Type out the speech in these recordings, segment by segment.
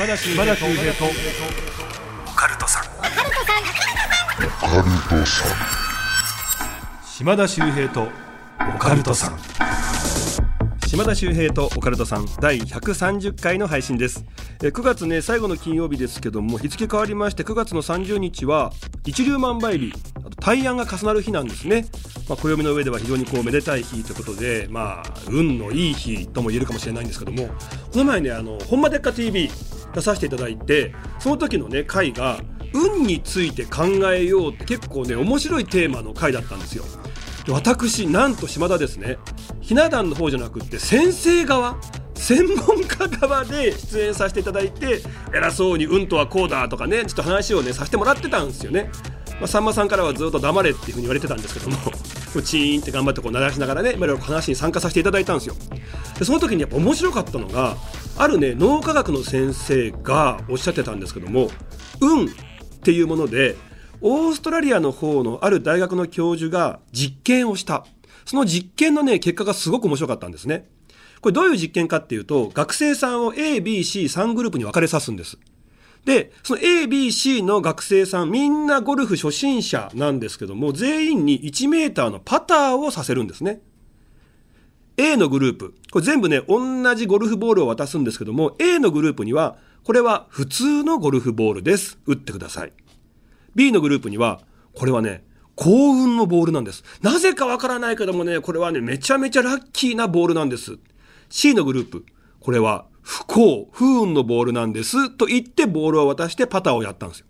島田秀平とオカルトさん島田秀平とオカルトさん島田秀平とオカルトさん第130回の配信ですえ9月ね最後の金曜日ですけども日付変わりまして9月の30日は一粒万倍日あと大安が重なる日なんですねまあ、暦の上では非常にこうめでたい日ということで、まあ、運のいい日とも言えるかもしれないんですけどもこの前ねあの「ほんまでっか TV」出させていただいてその時のね回が運について考えようって結構ね面白いテーマの回だったんですよ。で私なんと島田ですねひな壇の方じゃなくって先生側専門家側で出演させていただいて偉そうに「運とはこうだ」とかねちょっと話をねさせてもらってたんですよね。まあ、さんまさんからはずっと黙れっていうふうに言われてたんですけども チーンって頑張ってこう鳴らしながらねいろいろ話に参加させていただいたんですよでその時にやっぱ面白かったのがあるね脳科学の先生がおっしゃってたんですけども運っていうものでオーストラリアの方のある大学の教授が実験をした。その実験のね結果がすごく面白かったんですね。これどういう実験かっていうと学生さんを ABC3 グループに分かれさすんです。で、その A、B、C の学生さん、みんなゴルフ初心者なんですけども、全員に1メーターのパターをさせるんですね。A のグループ、これ全部ね、同じゴルフボールを渡すんですけども、A のグループには、これは普通のゴルフボールです。打ってください。B のグループには、これはね、幸運のボールなんです。なぜかわからないけどもね、これはね、めちゃめちゃラッキーなボールなんです。C のグループ、これは不幸、不運のボールなんですと言ってボールを渡してパターをやったんですよ。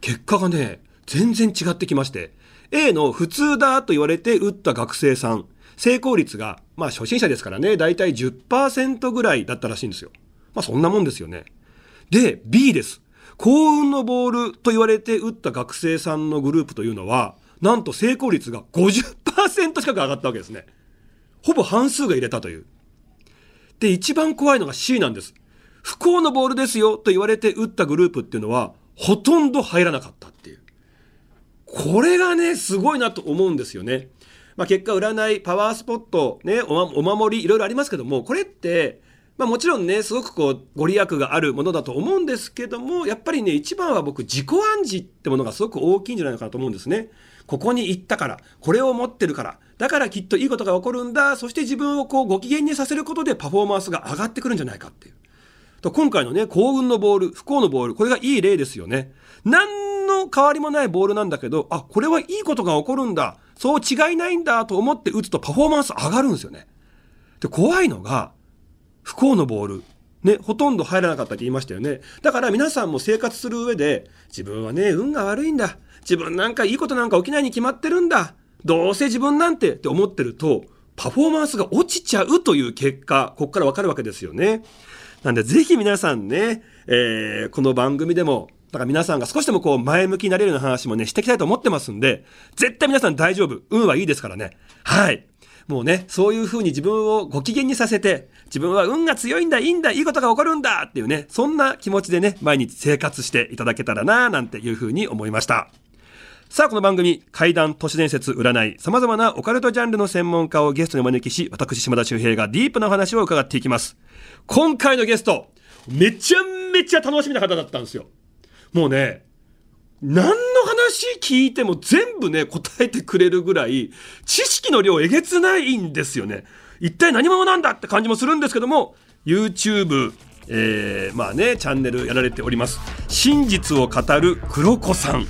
結果がね、全然違ってきまして、A の普通だと言われて打った学生さん、成功率が、まあ初心者ですからね、だいたい10%ぐらいだったらしいんですよ。まあそんなもんですよね。で、B です。幸運のボールと言われて打った学生さんのグループというのは、なんと成功率が50%近く上がったわけですね。ほぼ半数が入れたという。で、一番怖いのが C なんです。不幸のボールですよと言われて打ったグループっていうのは、ほとんど入らなかったっていう。これがね、すごいなと思うんですよね。まあ、結果、占い、パワースポット、ね、お守り、いろいろありますけども、これって、まあ、もちろんね、すごくこう、ご利益があるものだと思うんですけども、やっぱりね、一番は僕、自己暗示ってものがすごく大きいんじゃないのかなと思うんですね。ここに行ったから、これを持ってるから、だからきっといいことが起こるんだ、そして自分をこうご機嫌にさせることでパフォーマンスが上がってくるんじゃないかっていう。と今回のね、幸運のボール、不幸のボール、これがいい例ですよね。何の変わりもないボールなんだけど、あ、これはいいことが起こるんだ、そう違いないんだと思って打つとパフォーマンス上がるんですよね。で、怖いのが、不幸のボール。ね、ほとんど入らなかったって言いましたよね。だから皆さんも生活する上で、自分はね、運が悪いんだ。自分なんかいいことなんか起きないに決まってるんだ。どうせ自分なんてって思ってると、パフォーマンスが落ちちゃうという結果、ここからわかるわけですよね。なんでぜひ皆さんね、えー、この番組でも、だから皆さんが少しでもこう前向きになれるような話もね、していきたいと思ってますんで、絶対皆さん大丈夫。運はいいですからね。はい。もうね、そういう風に自分をご機嫌にさせて、自分は運が強いんだ、いいんだ、いいことが起こるんだっていうね、そんな気持ちでね、毎日生活していただけたらなぁ、なんていう風に思いました。さあ、この番組、怪談、都市伝説、占い、様々なオカルトジャンルの専門家をゲストにお招きし、私、島田周平がディープなお話を伺っていきます。今回のゲスト、めちゃめちゃ楽しみな方だったんですよ。もうね、何の話聞いても全部ね、答えてくれるぐらい、知識の量えげつないんですよね。一体何者なんだって感じもするんですけども、YouTube、えー、まあねチャンネルやられております。真実を語る黒子さん。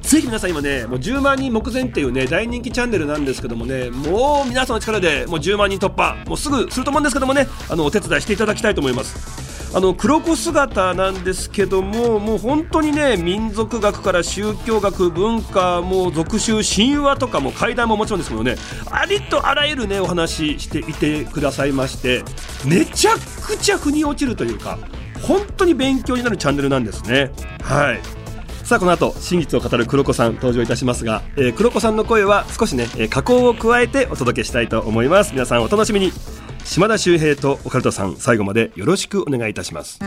ぜひ皆さん今ねもう10万人目前っていうね大人気チャンネルなんですけどもねもう皆さんの力でもう10万人突破もうすぐすると思うんですけどもねあのお手伝いしていただきたいと思います。あの黒子姿なんですけどももう本当にね民族学から宗教学文化もう俗宗神話とかも怪談ももちろんですけどねありとあらゆるねお話ししていてくださいましてめちゃくちゃ腑に落ちるというか本当に勉強になるチャンネルなんですね。はい。さあこの後真実を語る黒子さん登場いたしますが、えー、黒子さんの声は少しね、えー、加工を加えてお届けしたいと思います。皆さんお楽しみに。島田秀平とオカルトさん最後までよろしくお願いいたします。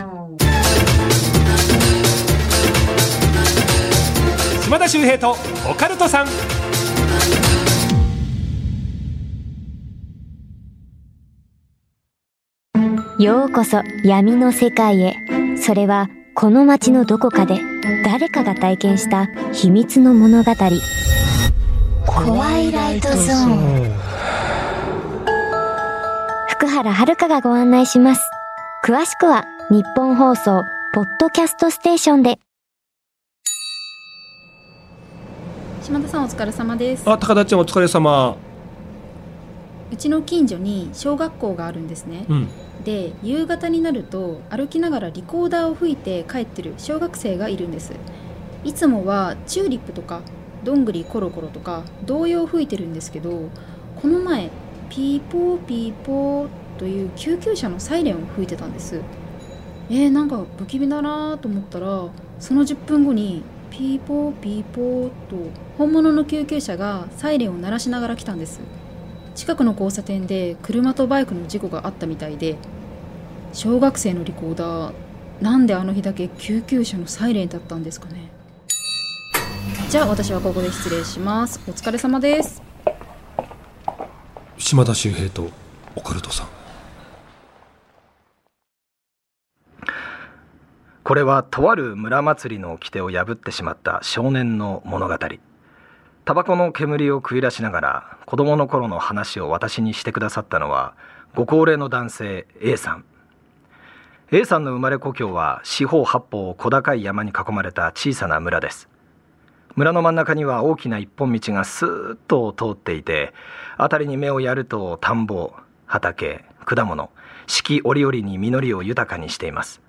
島田秀平とオカルトさん。ようこそ闇の世界へ。それはこの街のどこかで誰かが体験した秘密の物語。怖いライトゾーン福原遥がご案内します。詳しくは日本放送ポッドキャストステーションで。島田さんお疲れ様です。あ高田ちゃんお疲れ様。うちの近所に小学校があるんですね、うん。で夕方になると歩きながらリコーダーを吹いて帰ってる小学生がいるんです。いつもはチューリップとかどんぐりコロコロとか童謡を吹いてるんですけどこの前ピーポーピーポーという救急車のサイレンを吹いてたんです。えー、なんか不気味だなと思ったらその10分後にピーポーピーポーと本物の救急車がサイレンを鳴らしながら来たんです。近くの交差点で車とバイクの事故があったみたいで小学生のリコーダーなんであの日だけ救急車のサイレンだったんですかね。じゃあ私はここで失礼します。お疲れ様です。島田秀平とオカルトさん。これはとある村祭りの掟を破ってしまった少年の物語。タバコの煙を食い出しながら子供の頃の話を私にしてくださったのはご高齢の男性 A さん。A さんの生まれ故郷は四方八方小高い山に囲まれた小さな村です。村の真ん中には大きな一本道がスーッと通っていて辺りに目をやると田んぼ畑果物四季折々に実りを豊かにしています。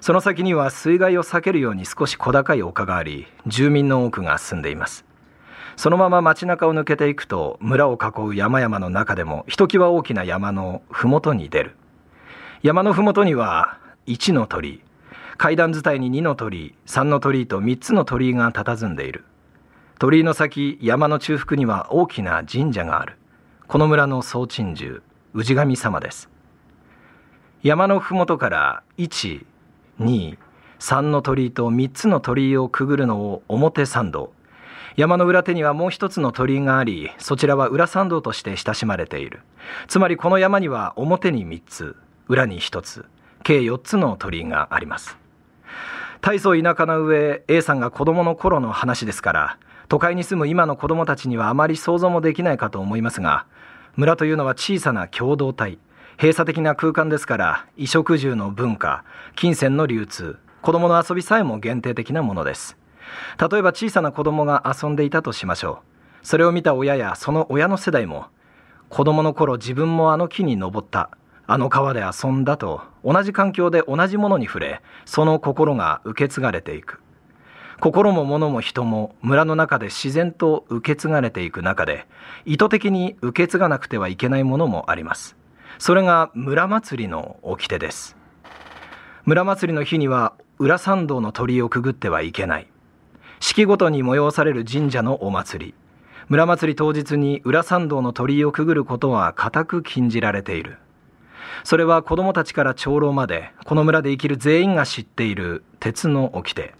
その先には水害を避けるように少し小高い丘があり住民の多くが住んでいます。そのまま街中を抜けていくと村を囲う山々の中でもひときわ大きな山の麓に出る。山の麓には1の鳥階段伝いに2の鳥居3の鳥居と3つの鳥居が佇んでいる。鳥居の先山の中腹には大きな神社がある。この村の総鎮守氏神様です。山の麓から1、2、3の鳥居と3つの鳥居をくぐるのを表参道。山の裏手にはもう一つの鳥居がありそちらは裏参道として親しまれている。つまりこの山には表に3つ裏に1つ計4つの鳥居があります。大層田舎の上 A さんが子供の頃の話ですから都会に住む今の子供たちにはあまり想像もできないかと思いますが村というのは小さな共同体閉鎖的な空間ですから衣食住の文化金銭の流通子供の遊びさえも限定的なものです。例えば小さな子供が遊んでいたとしましょう。それを見た親やその親の世代も子供の頃自分もあの木に登ったあの川で遊んだと同じ環境で同じものに触れその心が受け継がれていく。心も物も人も村の中で自然と受け継がれていく中で意図的に受け継がなくてはいけないものもあります。それが村祭りの掟です。村祭りの日には裏参道の鳥居をくぐってはいけない。四季ごとに催される神社のお祭り。村祭り当日に裏参道の鳥居をくぐることは固く禁じられている。それは子供たちから長老までこの村で生きる全員が知っている鉄の掟。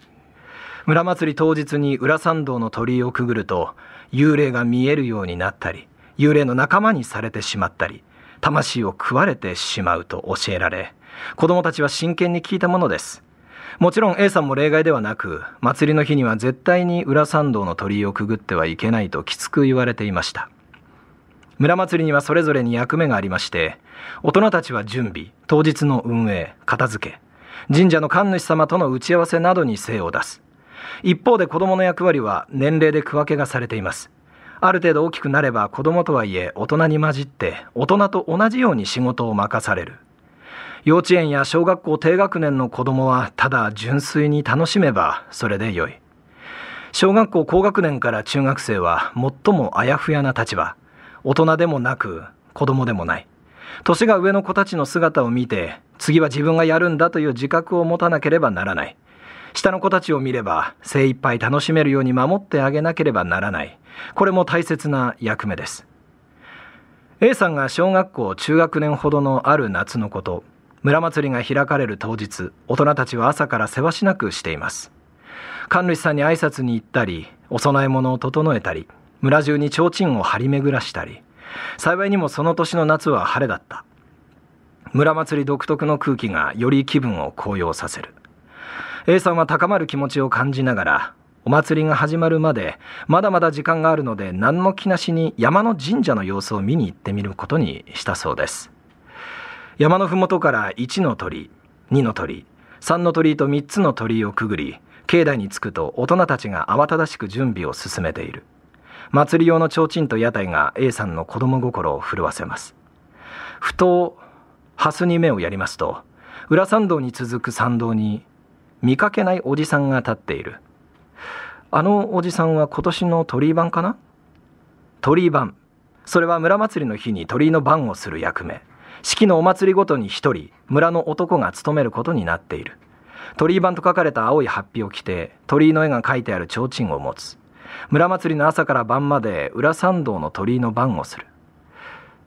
村祭り当日に裏参道の鳥居をくぐると幽霊が見えるようになったり幽霊の仲間にされてしまったり魂を食われてしまうと教えられ子供たちは真剣に聞いたものです。もちろん A さんも例外ではなく祭りの日には絶対に裏参道の鳥居をくぐってはいけないときつく言われていました。村祭りにはそれぞれに役目がありまして大人たちは準備当日の運営片付け神社の神主様との打ち合わせなどに精を出す。一方で子供の役割は年齢で区分けがされています。ある程度大きくなれば子供とはいえ大人に混じって大人と同じように仕事を任される。幼稚園や小学校低学年の子供はただ純粋に楽しめばそれでよい。小学校高学年から中学生は最もあやふやな立場。大人でもなく子供でもない。年が上の子たちの姿を見て次は自分がやるんだという自覚を持たなければならない。下の子たちを見れば精一杯楽しめるように守ってあげなければならない。これも大切な役目です。A さんが小学校中学年ほどのある夏のこと村祭りが開かれる当日大人たちは朝からせわしなくしています。神主さんに挨拶に行ったりお供え物を整えたり村中に提灯を張り巡らしたり幸いにもその年の夏は晴れだった。村祭り独特の空気がより気分を高揚させる。A さんは高まる気持ちを感じながらお祭りが始まるまでまだまだ時間があるので何の気なしに山の神社の様子を見に行ってみることにしたそうです。山の麓から1の鳥2の鳥3の鳥居と3つの鳥居をくぐり境内に着くと大人たちが慌ただしく準備を進めている。祭り用の提灯と屋台が A さんの子供心を震わせます。ふと蓮に目をやりますと裏参道に続く参道に見かけないおじさんが立っている。あのおじさんは今年の鳥居番かな？鳥居番。それは村祭りの日に鳥居の番をする役目。四季のお祭りごとに一人村の男が務めることになっている。鳥居番と書かれた青い法被を着て鳥居の絵が描いてある提灯を持つ。村祭りの朝から晩まで裏参道の鳥居の番をする。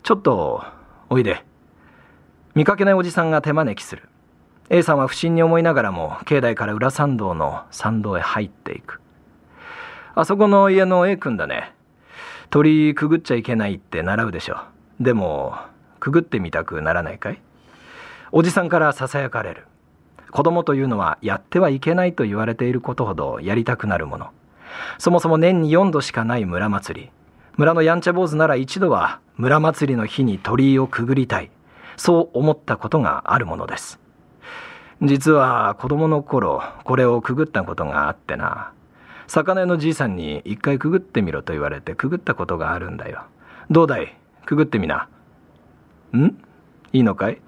ちょっとおいで。見かけないおじさんが手招きする。A さんは不審に思いながらも境内から裏参道の参道へ入っていく。あそこの家の A 君だね。鳥居くぐっちゃいけないって習うでしょ。でもくぐってみたくならないかい？おじさんからささやかれる。子供というのはやってはいけないと言われていることほどやりたくなるもの。そもそも年に4度しかない村祭り。村のやんちゃ坊主なら一度は村祭りの日に鳥居をくぐりたい。そう思ったことがあるものです。実は子供の頃これをくぐったことがあってな。魚屋のじいさんに一回くぐってみろと言われてくぐったことがあるんだよ。どうだい？くぐってみな。ん？いいのかい？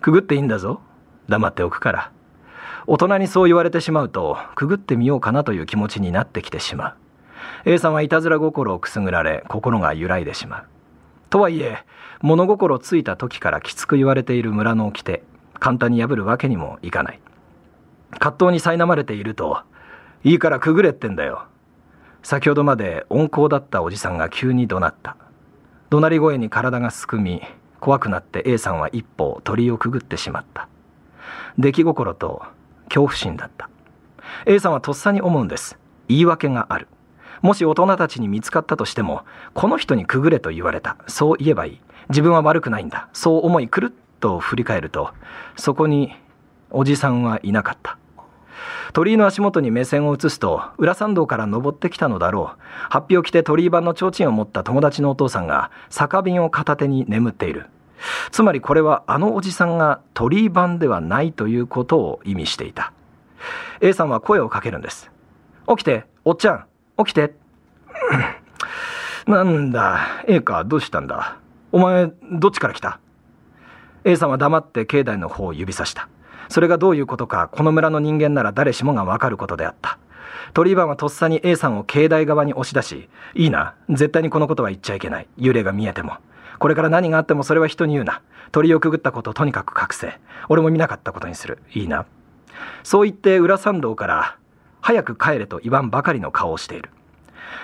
くぐっていいんだぞ。黙っておくから。大人にそう言われてしまうとくぐってみようかなという気持ちになってきてしまう。A さんはいたずら心をくすぐられ心が揺らいでしまう。とはいえ物心ついた時からきつく言われている村の掟簡単に破るわけにもいかない。葛藤に苛まれているといいからくぐれってんだよ。先ほどまで温厚だったおじさんが急に怒鳴った。怒鳴り声に体がすくみ怖くなって A さんは一歩鳥をくぐってしまった。出来心と恐怖心だった。A さんはとっさに思うんです。言い訳がある。もし大人たちに見つかったとしてもこの人にくぐれと言われた。そう言えばいい。自分は悪くないんだ。そう思いくるっと振り返るとそこにおじさんはいなかった。鳥居の足元に目線を移すと裏参道から登ってきたのだろう。ハッピを着て鳥居版の提灯を持った友達のお父さんが酒瓶を片手に眠っている。つまりこれはあのおじさんが鳥居版ではないということを意味していた。A さんは声をかけるんです。起きておっちゃん起きて。なんだ A かどうしたんだ。お前どっちから来た？A さんは黙って境内の方を指さした。それがどういうことかこの村の人間なら誰しもがわかることであった。鳥居番はとっさに A さんを境内側に押し出しいいな絶対にこのことは言っちゃいけない。幽霊が見えても。これから何があってもそれは人に言うな。鳥をくぐったことをとにかく隠せ俺も見なかったことにする。いいな。そう言って裏参道から早く帰れと言わんばかりの顔をしている。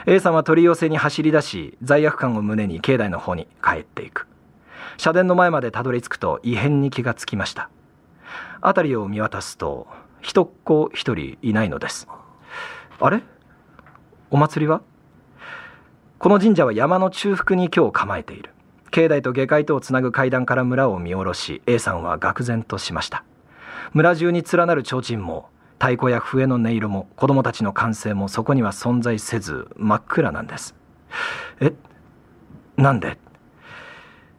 A さんは取り寄せに走り出し罪悪感を胸に境内の方に帰っていく。社殿の前までたどり着くと異変に気がつきました。辺りを見渡すと人っ子一人いないのです。あれ？お祭りは？この神社は山の中腹に今日構えている。境内と下界とをつなぐ階段から村を見下ろし A さんは愕然としました。村中に連なる提灯も太鼓や笛の音色も子供たちの歓声もそこには存在せず真っ暗なんです。え？なんで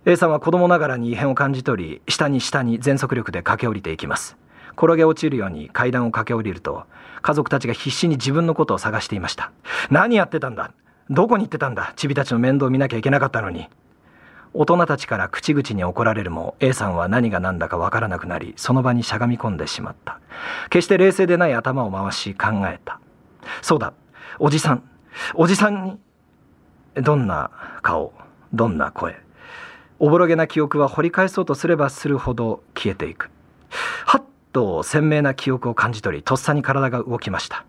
？A さんは子供ながらに異変を感じ取り下に下に全速力で駆け下りていきます。転げ落ちるように階段を駆け下りると家族たちが必死に自分のことを探していました。何やってたんだ？どこに行ってたんだ？チビたちの面倒を見なきゃいけなかったのに。大人たちから口々に怒られるも A さんは何が何だかわからなくなりその場にしゃがみ込んでしまった。決して冷静でない頭を回し考えた。そうだおじさん。おじさんにどんな顔どんな声。おぼろげな記憶は掘り返そうとすればするほど消えていく。はっと鮮明な記憶を感じ取りとっさに体が動きました。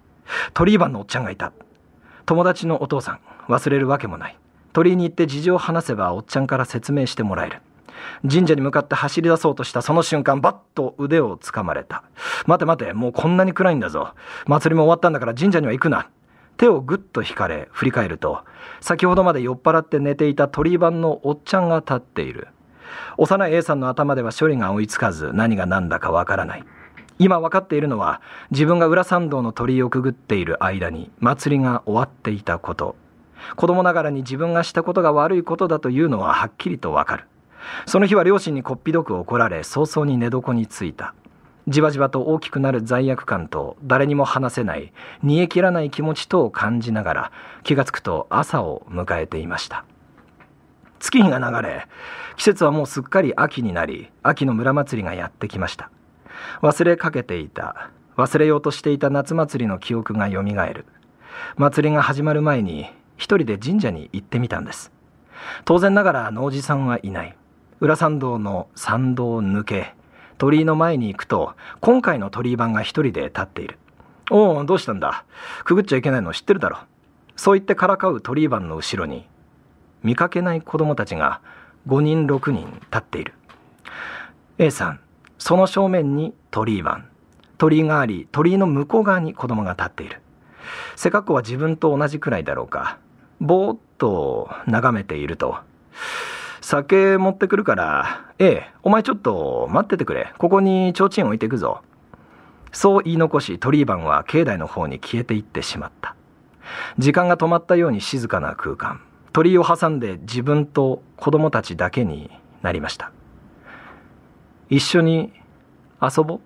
鳥居番のおっちゃんがいた。友達のお父さん。忘れるわけもない。鳥居に行って事情を話せばおっちゃんから説明してもらえる。神社に向かって走り出そうとしたその瞬間バッと腕をつかまれた。待て待てもうこんなに暗いんだぞ。祭りも終わったんだから神社には行くな。手をぐっと引かれ振り返ると先ほどまで酔っ払って寝ていた鳥居番のおっちゃんが立っている。幼い A さんの頭では処理が追いつかず何が何だかわからない。今分かっているのは自分が裏参道の鳥居をくぐっている間に祭りが終わっていたこと。子供ながらに自分がしたことが悪いことだというのははっきりとわかる。その日は両親にこっぴどく怒られ早々に寝床についた。じわじわと大きくなる罪悪感と誰にも話せない煮え切らない気持ちとを感じながら気がつくと朝を迎えていました。月日が流れ季節はもうすっかり秋になり秋の村祭りがやってきました。忘れかけていた忘れようとしていた夏祭りの記憶がよみがえる。祭りが始まる前に一人で神社に行ってみたんです。当然ながら農事さんはいない。裏参道の参道を抜け。鳥居の前に行くと今回の鳥居番が一人で立っている。おおどうしたんだ？くぐっちゃいけないの知ってるだろ。そう言ってからかう鳥居番の後ろに見かけない子供たちが5人6人立っている。A さんその正面に鳥居番。鳥居があり鳥居の向こう側に子供が立っている。背格好は自分と同じくらいだろうかぼーっと眺めていると酒持ってくるから、ええ、お前ちょっと待っててくれ。ここに提灯置いてくぞ。そう言い残し、鳥居番は境内の方に消えていってしまった。時間が止まったように静かな空間。鳥居を挟んで自分と子供たちだけになりました。一緒に遊ぼう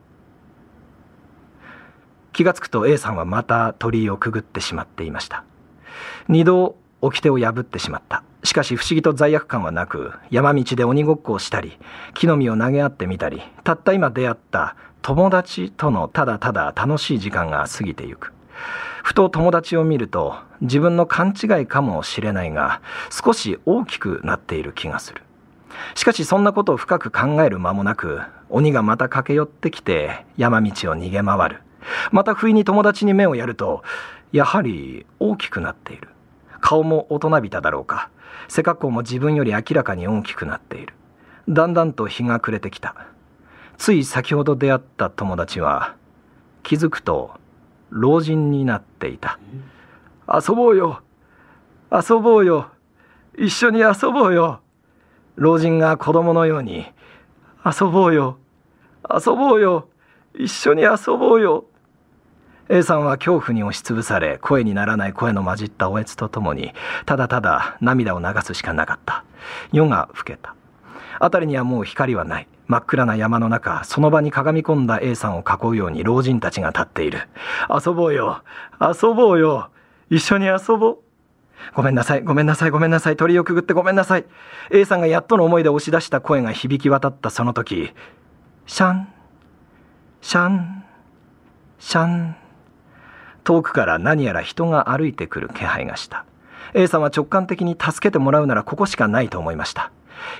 気がつくと A さんはまた鳥居をくぐってしまっていました。二度掟を破ってしまった。しかし不思議と罪悪感はなく、山道で鬼ごっこをしたり、木の実を投げ合ってみたり、たった今出会った友達とのただただ楽しい時間が過ぎてゆく。ふと友達を見ると、自分の勘違いかもしれないが、少し大きくなっている気がする。しかしそんなことを深く考える間もなく、鬼がまた駆け寄ってきて山道を逃げ回る。また不意に友達に目をやると、やはり大きくなっている。顔も大人びただろうか。背格好も自分より明らかに大きくなっている。だんだんと日が暮れてきた。つい先ほど出会った友達は、気づくと老人になっていた。遊ぼうよ。遊ぼうよ。一緒に遊ぼうよ。老人が子供のように、遊ぼうよ。遊ぼうよ。一緒に遊ぼうよ。A さんは恐怖に押しつぶされ声にならない声の混じったおえつとともにただただ涙を流すしかなかった。夜が更けた。辺りにはもう光はない。真っ暗な山の中その場に鏡込んだ A さんを囲うように老人たちが立っている。遊ぼうよ。遊ぼうよ。一緒に遊ぼう。ごめんなさい、ごめんなさい、ごめんなさい、鳥をくぐってごめんなさい。A さんがやっとの思いで押し出した声が響き渡った。その時、シャン、シャン、シャン。遠くから何やら人が歩いてくる気配がした。A さんは直感的に助けてもらうならここしかないと思いました。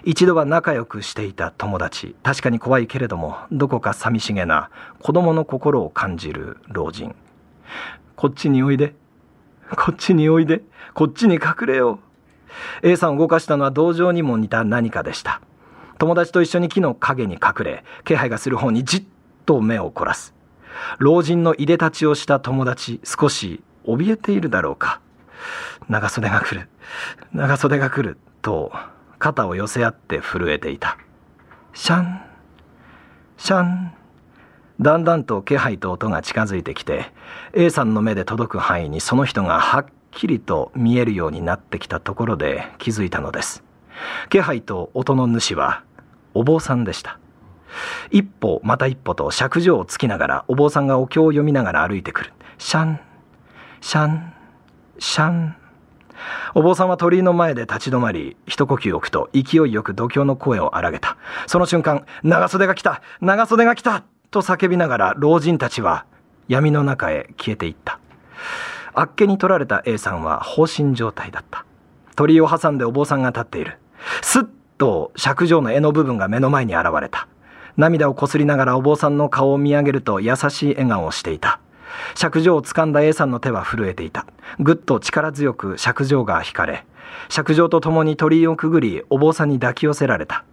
一度は仲良くしていた友達。確かに怖いけれどもどこか寂しげな子供の心を感じる老人。こっちにおいで。こっちにおいで。こっちに隠れよう。A さんを動かしたのは同情にも似た何かでした。友達と一緒に木の陰に隠れ気配がする方にじっと目を凝らす。老人のいでたちをした友達、少し怯えているだろうか。長袖が来る。長袖が来る。と、肩を寄せ合って震えていた。シャン、シャン。だんだんと気配と音が近づいてきて、A さんの目で届く範囲にその人がはっきりと見えるようになってきたところで気づいたのです。気配と音の主はお坊さんでした。一歩また一歩と尺状をつきながらお坊さんがお経を読みながら歩いてくる。シャン、シャン、シャン。お坊さんは鳥居の前で立ち止まり、一呼吸置くと勢いよく度胸の声を荒げた。その瞬間、長袖が来た長袖が来たと叫びながら老人たちは闇の中へ消えていった。あっけに取られた A さんは放心状態だった。鳥居を挟んでお坊さんが立っている。すっと尺状の柄の部分が目の前に現れた。涙をこすりながらお坊さんの顔を見上げると優しい笑顔をしていた。尺状を掴んだ A さんの手は震えていた。ぐっと力強く尺状が引かれ、尺状と共に鳥居をくぐり、お坊さんに抱き寄せられた。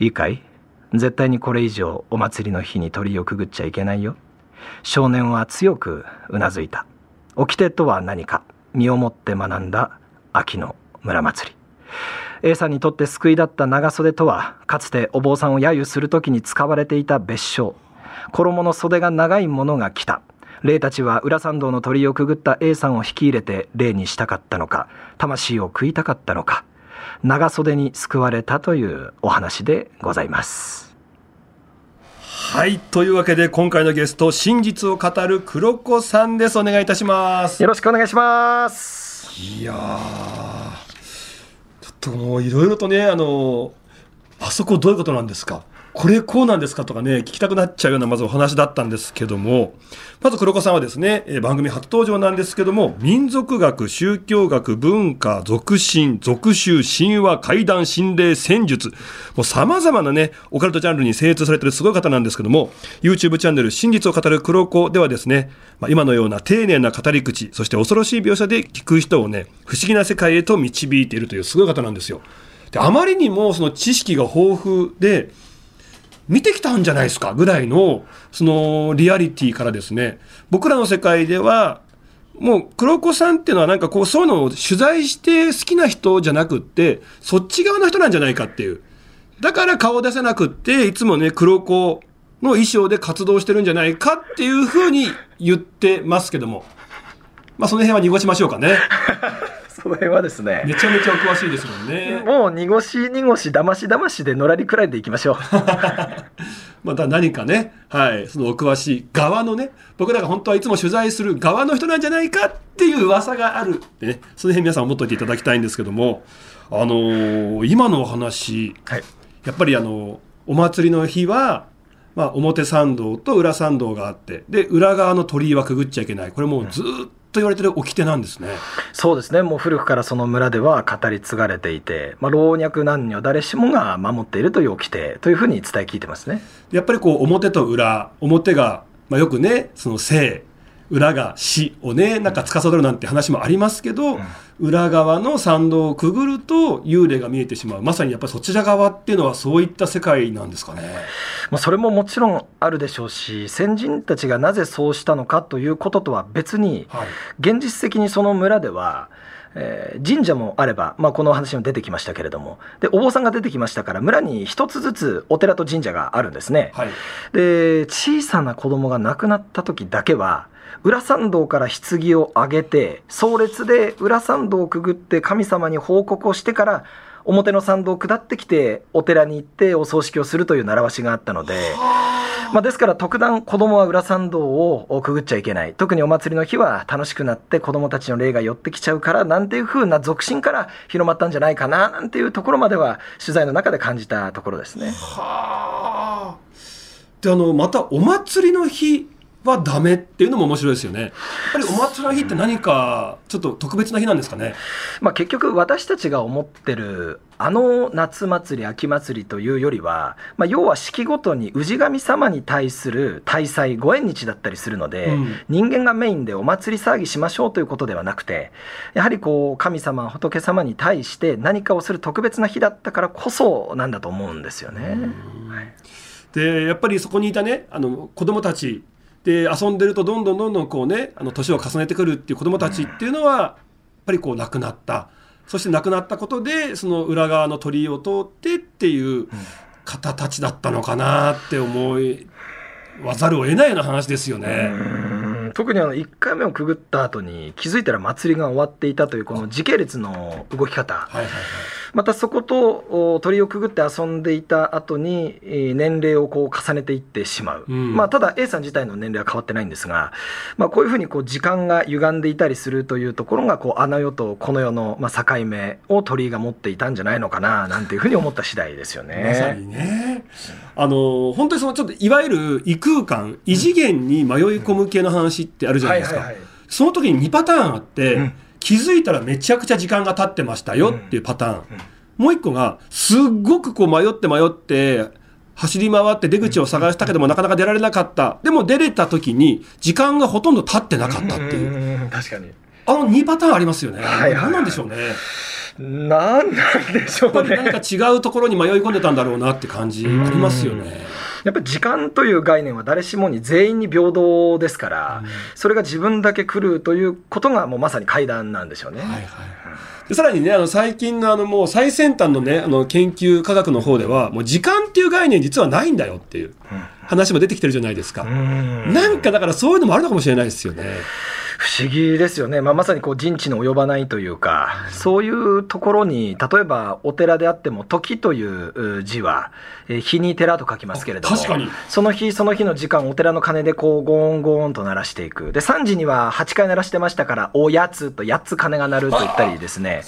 いいかい？絶対にこれ以上お祭りの日に鳥居をくぐっちゃいけないよ。少年は強くうなずいた。掟とは何か、身をもって学んだ秋の村祭り。A さんにとって救いだった長袖とはかつてお坊さんを揶揄する時に使われていた別称。衣の袖が長いものが来た。霊たちは裏参道の鳥居をくぐった A さんを引き入れて霊にしたかったのか魂を食いたかったのか長袖に救われたというお話でございます。はいというわけで今回のゲスト真実を語る黒子さんです。お願いいたします。よろしくお願いします。いやといろいろとねあのあそこどういうことなんですか？これこうなんですかとかね、聞きたくなっちゃうようなまずお話だったんですけども、まず黒子さんはですね、番組初登場なんですけども、民族学、宗教学、文化、俗神、俗宗、神話、怪談、心霊、戦術、もう様々なね、オカルトジャンルに精通されてるすごい方なんですけども、YouTube チャンネル、真実を語る黒子ではですね、まあ、今のような丁寧な語り口、そして恐ろしい描写で聞く人をね、不思議な世界へと導いているというすごい方なんですよ。であまりにもその知識が豊富で、見てきたんじゃないですか？ぐらいの、そのリアリティからですね、僕らの世界では、もう黒子さんっていうのはなんかこうそういうのを取材して好きな人じゃなくってそっち側の人なんじゃないかっていう。だから顔出せなくっていつもね黒子の衣装で活動してるんじゃないかっていうふうに言ってますけども。まあその辺は濁しましょうかね。その辺はですね。めちゃめちゃお詳しいですもんね。もう濁し濁しだましだましでのらりくらいでいきましょう。また何かね、はい、そのお詳しい側のね、僕らが本当はいつも取材する側の人なんじゃないかっていう噂があるってね、その辺皆さん思っといていただきたいんですけども、あのー、今のお話、はい、やっぱりあの、お祭りの日は、まあ、表参道と裏参道があって、で、裏側の鳥居はくぐっちゃいけない。これもうずっと言われてる掟なんですね。そうですね。もう古くからその村では語り継がれていて、まあ、老若男女誰しもが守っているという掟というふうに伝え聞いてますね。やっぱりこう表と裏、表が、まあ、よくね、その生、裏が死をね、なんか司るなんて話もありますけど、うん、裏側の参道をくぐると幽霊が見えてしまう。まさにやっぱりそちら側っていうのはそういった世界なんですかね。まあ、それももちろんあるでしょうし、先人たちがなぜそうしたのかということとは別に、はい、現実的にその村では、えー、神社もあれば、まあ、この話も出てきましたけれどもでお坊さんが出てきましたから村に一つずつお寺と神社があるんですね、はい、で小さな子供が亡くなった時だけは裏参道から棺を上げて、葬列で裏参道をくぐって神様に報告をしてから、表の参道を下ってきて、お寺に行ってお葬式をするという習わしがあったので、まあ、ですから特段子供は裏参道をくぐっちゃいけない。特にお祭りの日は楽しくなって子供たちの霊が寄ってきちゃうから、なんていう風な俗心から広まったんじゃないかな、なんていうところまでは取材の中で感じたところですね。はあ。で、あの、またお祭りの日はダメっていうのも面白いですよね。やっぱりお祭りの日って何かちょっと特別な日なんですかね？まあ結局私たちが思ってるあの夏祭り秋祭りというよりは、まあ、要は四季ごとに氏神様に対する大祭ご縁日だったりするので、うん、人間がメインでお祭り騒ぎしましょうということではなくてやはりこう神様仏様に対して何かをする特別な日だったからこそなんだと思うんですよね。はい、でやっぱりそこにいたねあの子供たちで遊んでるとどんどんどんどんこうねあの年を重ねてくるっていう子どもたちっていうのはやっぱりこう亡くなったそして亡くなったことでその裏側の鳥居を通ってっていう方たちだったのかなって思いわざるを得ないような話ですよね。特にあの1回目をくぐった後に気づいたら祭りが終わっていたというこの時系列の動き方。はいはいはい。またそこと鳥をくぐって遊んでいた後に年齢をこう重ねていってしまう、うん、まあ、ただ A さん自体の年齢は変わってないんですが、まあ、こういうふうにこう時間が歪んでいたりするというところがこうあの世とこの世のまあ境目を鳥居が持っていたんじゃないのかななんていうふうに思った次第ですよね。まさにね。あの本当にそのちょっといわゆる異空間異次元に迷い込む系の話ってあるじゃないですか。その時に2パターンあって、うん気づいたらめちゃくちゃ時間が経ってましたよっていうパターン。うんもう一個が、すっごくこう迷って迷って、走り回って出口を探したけどもなかなか出られなかった。でも出れた時に時間がほとんど経ってなかったっていう。確かに。あの2パターンありますよね。はい何なんでしょうね。何なんでしょうね。何か違うところに迷い込んでたんだろうなって感じありますよね。やっぱり時間という概念は誰しもに全員に平等ですから、それが自分だけ来るということがもうまさに階段なんでしょうね。はいはいでさらにねあの最近のあのもう最先端のねあの研究科学の方ではもう時間っていう概念実はないんだよっていう話も出てきてるじゃないですか、うん。なんかだからそういうのもあるのかもしれないですよね。不思議ですよね、まあ、まさにこう人知の及ばないというか、そういうところに、例えばお寺であっても、時というう字は、えー日に寺と書きますけれども、その日その日の時間、お寺の鐘でこうゴーンゴーンと鳴らしていく、で3時には8回鳴らしてましたから、おやつと8つ鐘が鳴ると言ったりですね、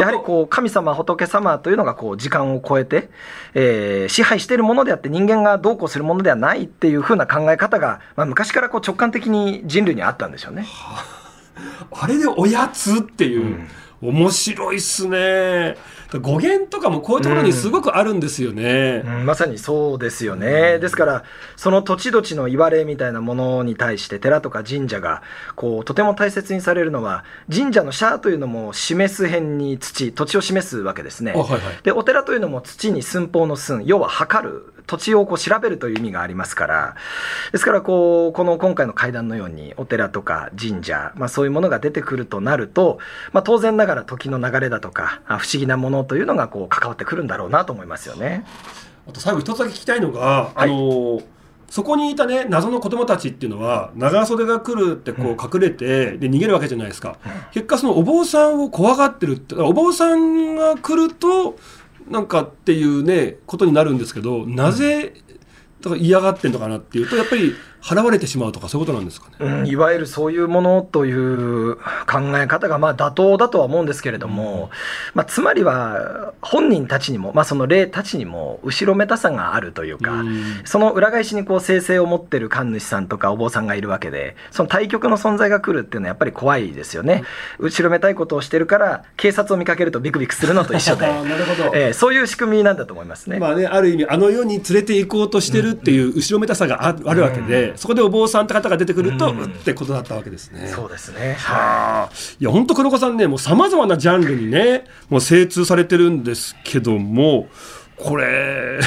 やはりこう神様、仏様というのがこう時間を超えて、えー支配しているものであって、人間がどうこうするものではないっていう風な考え方が、まあ、昔からこう直感的に人類にあったんでしょうね。あ。れでおやつっていう、面白いっすね。語源とかもこういうところにすごくあるんですよね。うんまさにそうですよね、ですから、その土地土地の言われみたいなものに対して、寺とか神社がこうとても大切にされるのは、神社の社というのも示す辺に土、土地を示すわけですねあ。はいはいでお寺というのも土に寸法の寸、要は測る、土地をこう調べるという意味がありますから、ですからこう、この今回の会談のように、お寺とか神社、まあ、そういうものが出てくるとなると、まあ、当然ながら時の流れだとか、あ不思議なものというのがこう関わってくるんだろうなと思いますよね。あと最後一つだけ聞きたいのが、あのそこにいたね謎の子供たちっていうのは長袖が来るってこう隠れて、で逃げるわけじゃないですか、結果そのお坊さんを怖がってるってお坊さんが来るとなんかっていうねことになるんですけどなぜ、だから嫌がってんのかなっていうとやっぱり払われてしまうとかそういうことなんですかね？うん、いわゆるそういうものという考え方がまあ妥当だとは思うんですけれども、まあ、つまりは本人たちにも、まあ、その霊たちにも後ろめたさがあるというか、うん。その裏返しにこう聖性を持ってる神主さんとかお坊さんがいるわけでその対極の存在が来るっていうのはやっぱり怖いですよね、後ろめたいことをしてるから警察を見かけるとビクビクするのと一緒で、なるほど。えーそういう仕組みなんだと思いますね。まあね、ある意味あの世に連れて行こうとしてるっていう後ろめたさがああるわけで、そこでお坊さんって方が出てくると、うん。うってことだったわけですね。そうですね。はあ、いや本当黒子さんねもうさまざまなジャンルにねもう精通されてるんですけどもこれ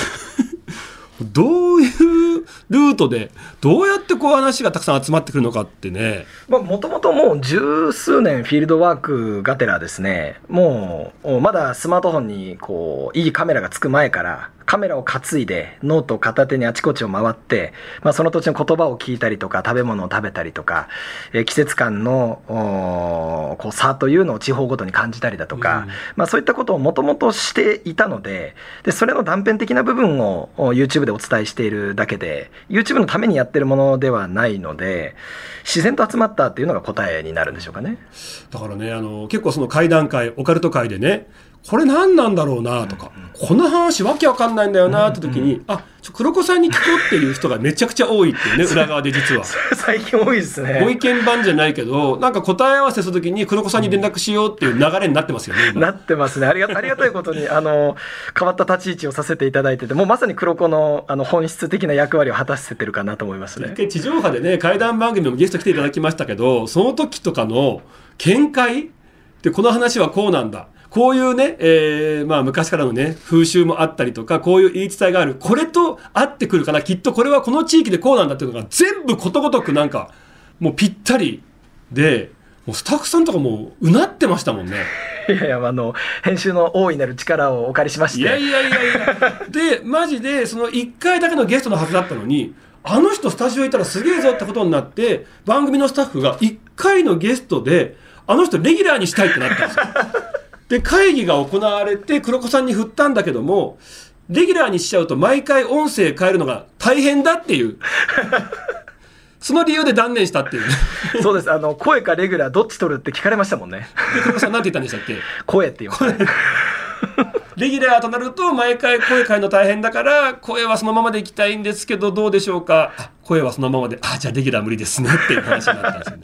どういうルートでどうやってこう話がたくさん集まってくるのかってね。もともともう十数年フィールドワークがてらですね、もうまだスマートフォンにこういいカメラがつく前から、カメラを担いでノートを片手にあちこちを回って、まあ、その土地の言葉を聞いたりとか、食べ物を食べたりとか、えー季節感のこう差というのを地方ごとに感じたりだとか、うん。まあ、そういったことをもともとしていたのでで、それの断片的な部分をお YouTube でお伝えしているだけで、YouTube のためにやってるものではないので、自然と集まったっていうのが答えになるんでしょうかね。だからねあの結構その会談会オカルト会でねこれ何なんだろうなとか、この話わけわかんないんだよなって時に、あ黒子さんに聞こうっていう人がめちゃくちゃ多いっていうね裏側で実は。最近多いですね。ご意見番じゃないけどなんか答え合わせするときに黒子さんに連絡しようっていう流れになってますよね今なってますね。ありがありがたいことに、あの、変わった立ち位置をさせていただいてて、もうまさに黒子のあの本質的な役割を果たせてるかなと思いますね。一回地上波でね怪談番組もゲスト来ていただきましたけどその時とかの見解でこの話はこうなんだこういうね、えーまあ昔からのね風習もあったりとかこういう言い伝えがあるこれと合ってくるからきっとこれはこの地域でこうなんだっていうのが全部ことごとくなんかもうぴったりでもうスタッフさんとかもううなってましたもんね。いやいや、あの、編集の大いなる力をお借りしまして。いやいやいやいや。で、マジで、その1回だけのゲストのはずだったのに、あの人スタジオいたらすげえぞってことになって、番組のスタッフが1回のゲストで、あの人レギュラーにしたいってなったんですよ。で、会議が行われて、黒子さんに振ったんだけども、レギュラーにしちゃうと毎回音声変えるのが大変だっていう。その理由で断念したっていうね。そうです。あの、声かレギュラーどっち取るって聞かれましたもんね。で、黒子さんなんて言ったんでしたっけ？声って言いますね。レギュラーとなると毎回声変えるの大変だから声はそのままでいきたいんですけどどうでしょうかあ声はそのままであじゃあレギュラー無理ですねっていう話になったんですよね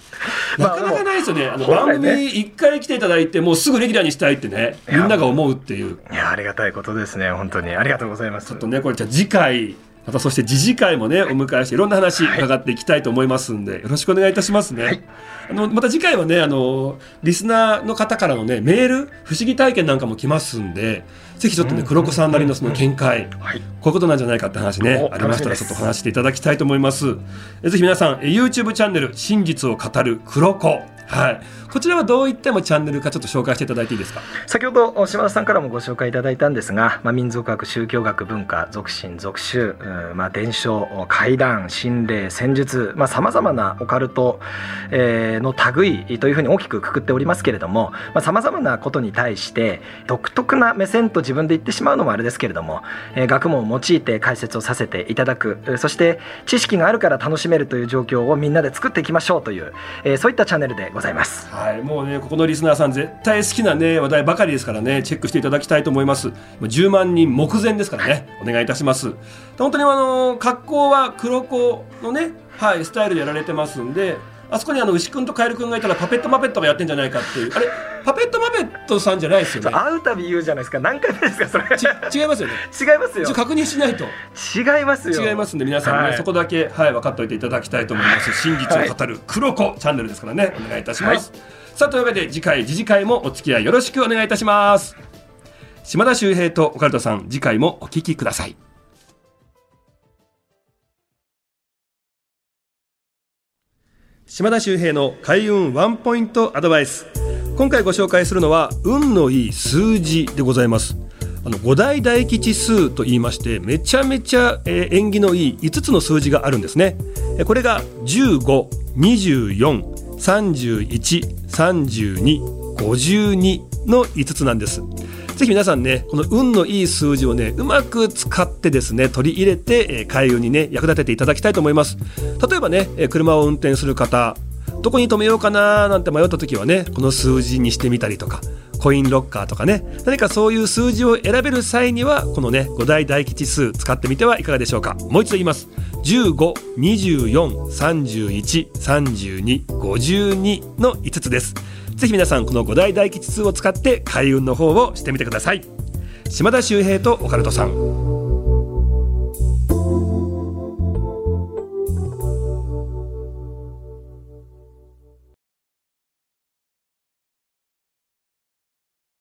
なまあかなかないですよねあの番組一回来ていただいてもうすぐレギュラーにしたいってねみんなが思うっていういや、ありがたいことですね。本当に。ありがとうございます。ちょっとねこれじゃあ次回またそして次次回もねお迎えしていろんな話伺っていきたいと思いますんで、よろしくお願いいたしますね、はい。あのまた次回はねあのリスナーの方からのねメール不思議体験なんかも来ますんでぜひちょっとね黒子さんなりのその見解、はい。こういうことなんじゃないかって話ねおありましたらちょっと話していただきたいと思います。えぜひ皆さんえ YouTube チャンネル真実を語る黒子はい。こちらはどういったチャンネルかちょっと紹介していただいていいですか？先ほど島田さんからもご紹介いただいたんですが、まあ、民族学宗教学文化俗信俗宗、まあ、伝承怪談心霊戦術さまざ、まなオカルト、えーの類というふうに大きくくくっておりますけれどもさまざ、まなことに対して独特な目線と自分で言ってしまうのもあれですけれども、えー学問を用いて解説をさせていただくそして知識があるから楽しめるという状況をみんなで作っていきましょうという、えーそういったチャンネルでごございます。はい、もうね、ここのリスナーさん、絶対好きなね、話題ばかりですからね、チェックしていただきたいと思います。10万人目前ですからね、お願いいたします。本当にあの、格好は黒子のね、はい、スタイルでやられてますんで、あそこにあの、牛くんとカエルくんがいたら、パペットマペットがやってんじゃないかっていう、あれ、パペットマペットさんじゃないですよね？会うたび言うじゃないですか。何回目ですかそれ。ち違いますよね。違いますよ。確認しないと。違いますよ。違いますんで皆さんね、はい。そこだけはい分かっておいていただきたいと思います。真実を語る黒子チャンネルですからね。お願いいたします、さあというわけで次回次次回もお付き合いよろしくお願いいたします。島田秀平とオカルトさん次回もお聞きください島田秀平の開運ワンポイントアドバイス。今回ご紹介するのは運のいい数字でございます。あの五大大吉数と言いましてめちゃめちゃ、えー縁起のいい5つの数字があるんですね。これが1524313252の5つなんです。ぜひ皆さんねこの運のいい数字をねうまく使ってですね取り入れて、え開運にね役立てていただきたいと思います。例えばねえ車を運転する方どこに止めようかななんて迷った時はねこの数字にしてみたりとかコインロッカーとかね何かそういう数字を選べる際にはこのね五大大吉数使ってみてはいかがでしょうか。もう一度言います。1524313252の5つです。ぜひ皆さんこの五大大吉通を使って開運の方をしてみてください。島田秀平とオカルトさん。